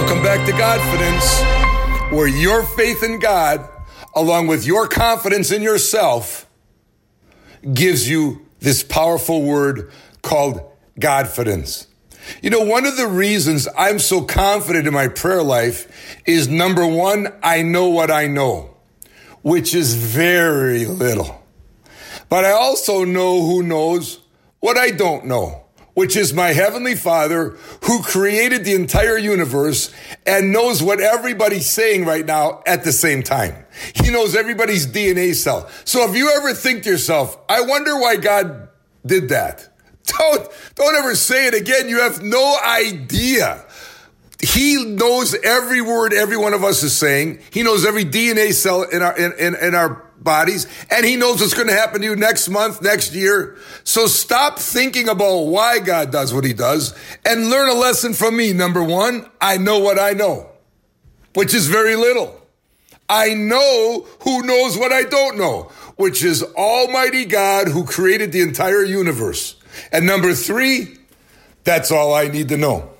Welcome back to Godfidence, where your faith in God, along with your confidence in yourself, gives you this powerful word called Godfidence. You know, one of the reasons I'm so confident in my prayer life is number one, I know what I know, which is very little. But I also know who knows what I don't know which is my heavenly father who created the entire universe and knows what everybody's saying right now at the same time. He knows everybody's DNA cell. So if you ever think to yourself, I wonder why God did that. Don't, don't ever say it again. You have no idea. He knows every word every one of us is saying. He knows every DNA cell in our, in, in, in our bodies and he knows what's going to happen to you next month, next year. So stop thinking about why God does what he does and learn a lesson from me. Number one, I know what I know, which is very little. I know who knows what I don't know, which is Almighty God who created the entire universe. And number three, that's all I need to know.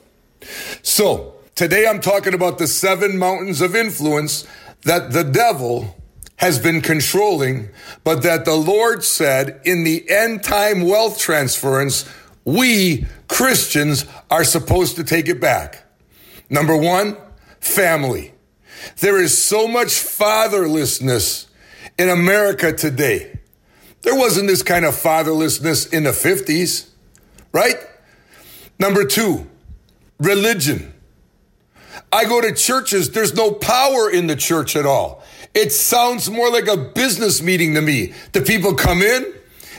So today I'm talking about the seven mountains of influence that the devil has been controlling, but that the Lord said in the end time wealth transference, we Christians are supposed to take it back. Number one, family. There is so much fatherlessness in America today. There wasn't this kind of fatherlessness in the 50s, right? Number two, religion. I go to churches, there's no power in the church at all. It sounds more like a business meeting to me. The people come in,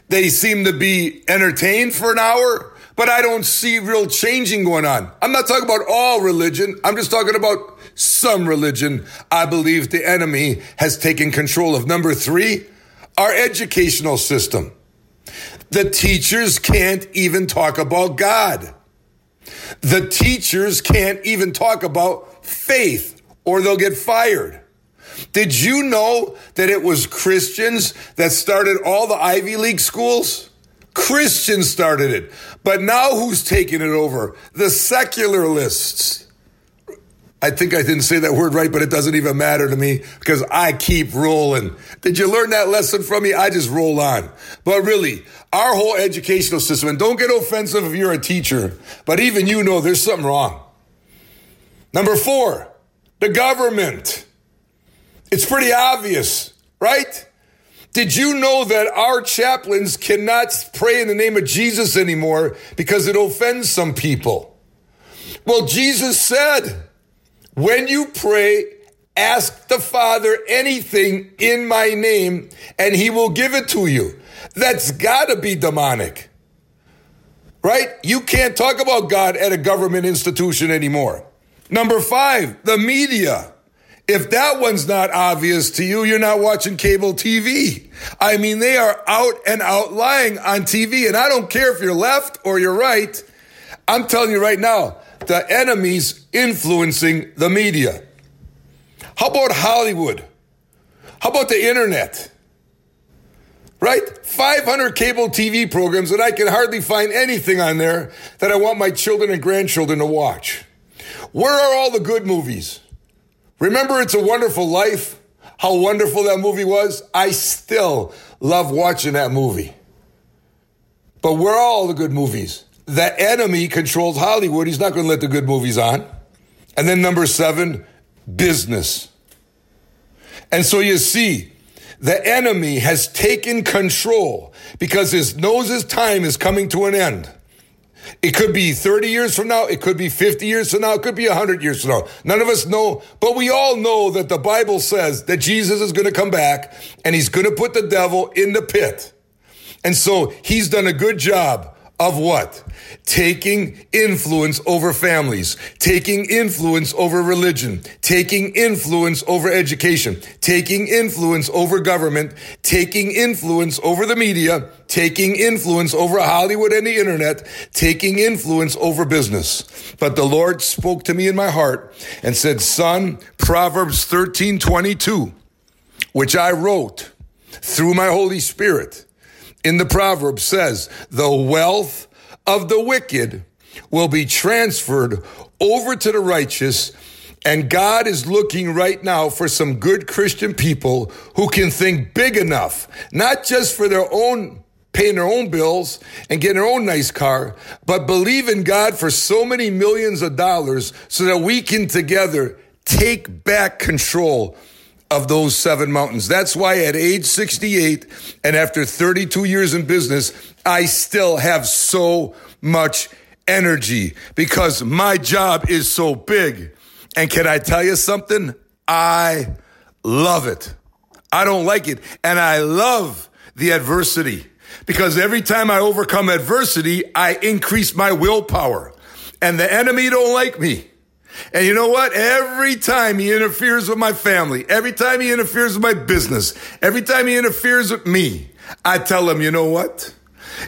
they seem to be entertained for an hour, but I don't see real changing going on. I'm not talking about all religion. I'm just talking about some religion. I believe the enemy has taken control of. Number three, our educational system. The teachers can't even talk about God. The teachers can't even talk about faith or they'll get fired. Did you know that it was Christians that started all the Ivy League schools? Christians started it. But now who's taking it over? The secularists. I think I didn't say that word right, but it doesn't even matter to me because I keep rolling. Did you learn that lesson from me? I just roll on. But really, our whole educational system, and don't get offensive if you're a teacher, but even you know there's something wrong. Number four, the government. It's pretty obvious, right? Did you know that our chaplains cannot pray in the name of Jesus anymore because it offends some people? Well, Jesus said, when you pray, ask the Father anything in my name and he will give it to you. That's gotta be demonic. Right? You can't talk about God at a government institution anymore. Number five, the media. If that one's not obvious to you, you're not watching cable TV. I mean, they are out and out lying on TV. And I don't care if you're left or you're right. I'm telling you right now, the enemy's influencing the media. How about Hollywood? How about the internet? Right? 500 cable TV programs, and I can hardly find anything on there that I want my children and grandchildren to watch. Where are all the good movies? Remember It's a Wonderful Life? How wonderful that movie was? I still love watching that movie. But where are all the good movies? The enemy controls Hollywood. He's not going to let the good movies on. And then number seven, business. And so you see, the enemy has taken control because his knows his time is coming to an end. It could be 30 years from now. It could be 50 years from now. It could be 100 years from now. None of us know, but we all know that the Bible says that Jesus is going to come back and he's going to put the devil in the pit. And so he's done a good job of what? Taking influence over families, taking influence over religion, taking influence over education, taking influence over government, taking influence over the media, taking influence over Hollywood and the internet, taking influence over business. But the Lord spoke to me in my heart and said, son, Proverbs 13, 22, which I wrote through my Holy Spirit in the proverb says, the wealth of the wicked will be transferred over to the righteous. And God is looking right now for some good Christian people who can think big enough, not just for their own paying their own bills and getting their own nice car, but believe in God for so many millions of dollars so that we can together take back control of those seven mountains. That's why at age 68 and after 32 years in business, I still have so much energy because my job is so big. And can I tell you something? I love it. I don't like it. And I love the adversity because every time I overcome adversity, I increase my willpower and the enemy don't like me. And you know what? Every time he interferes with my family, every time he interferes with my business, every time he interferes with me, I tell him, you know what?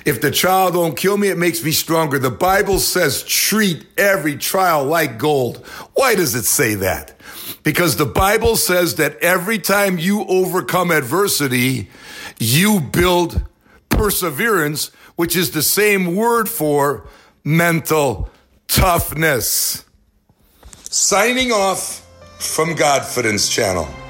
If the trial don't kill me, it makes me stronger. The Bible says treat every trial like gold. Why does it say that? Because the Bible says that every time you overcome adversity, you build perseverance, which is the same word for mental toughness. Signing off from Godfidence Channel.